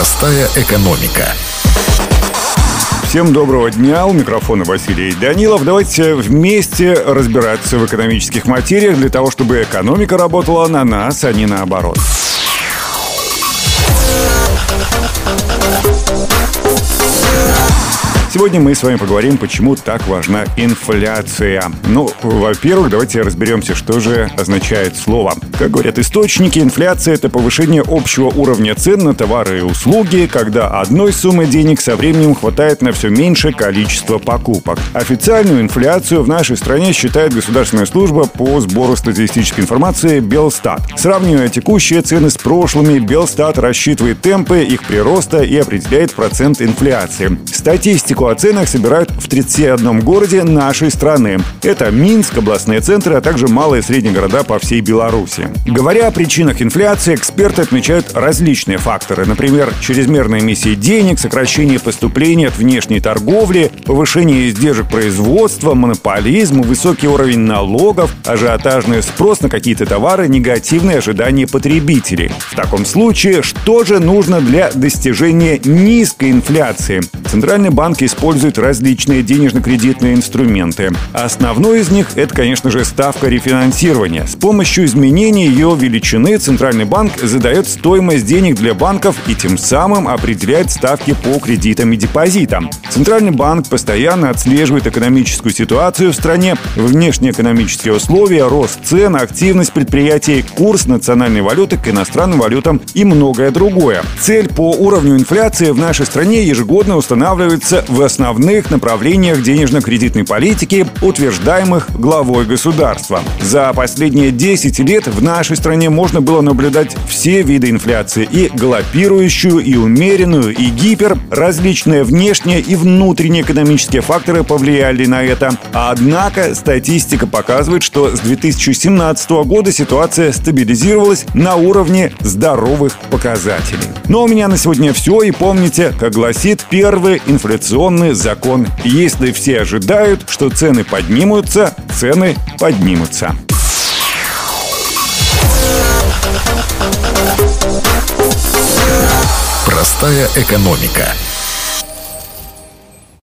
Простая экономика. Всем доброго дня. У микрофона Василий Данилов. Давайте вместе разбираться в экономических материях для того, чтобы экономика работала на нас, а не наоборот. Сегодня мы с вами поговорим, почему так важна инфляция. Ну, во-первых, давайте разберемся, что же означает слово. Как говорят источники, инфляция – это повышение общего уровня цен на товары и услуги, когда одной суммы денег со временем хватает на все меньшее количество покупок. Официальную инфляцию в нашей стране считает Государственная служба по сбору статистической информации Белстат. Сравнивая текущие цены с прошлыми, Белстат рассчитывает темпы их прироста и определяет процент инфляции. Статистику Статистику о ценах собирают в 31 городе нашей страны. Это Минск, областные центры, а также малые и средние города по всей Беларуси. Говоря о причинах инфляции, эксперты отмечают различные факторы. Например, чрезмерные эмиссии денег, сокращение поступлений от внешней торговли, повышение издержек производства, монополизм, высокий уровень налогов, ажиотажный спрос на какие-то товары, негативные ожидания потребителей. В таком случае, что же нужно для достижения низкой инфляции? Центральный банк использует различные денежно-кредитные инструменты. Основной из них – это, конечно же, ставка рефинансирования. С помощью изменения ее величины Центральный банк задает стоимость денег для банков и тем самым определяет ставки по кредитам и депозитам. Центральный банк постоянно отслеживает экономическую ситуацию в стране, внешнеэкономические условия, рост цен, активность предприятий, курс национальной валюты к иностранным валютам и многое другое. Цель по уровню инфляции в нашей стране ежегодно устанавливается устанавливается в основных направлениях денежно-кредитной политики, утверждаемых главой государства. За последние 10 лет в нашей стране можно было наблюдать все виды инфляции – и галопирующую, и умеренную, и гипер. Различные внешние и внутренние экономические факторы повлияли на это. Однако статистика показывает, что с 2017 года ситуация стабилизировалась на уровне здоровых показателей. Но у меня на сегодня все. И помните, как гласит первый Первый инфляционный закон. Если все ожидают, что цены поднимутся, цены поднимутся. Простая экономика.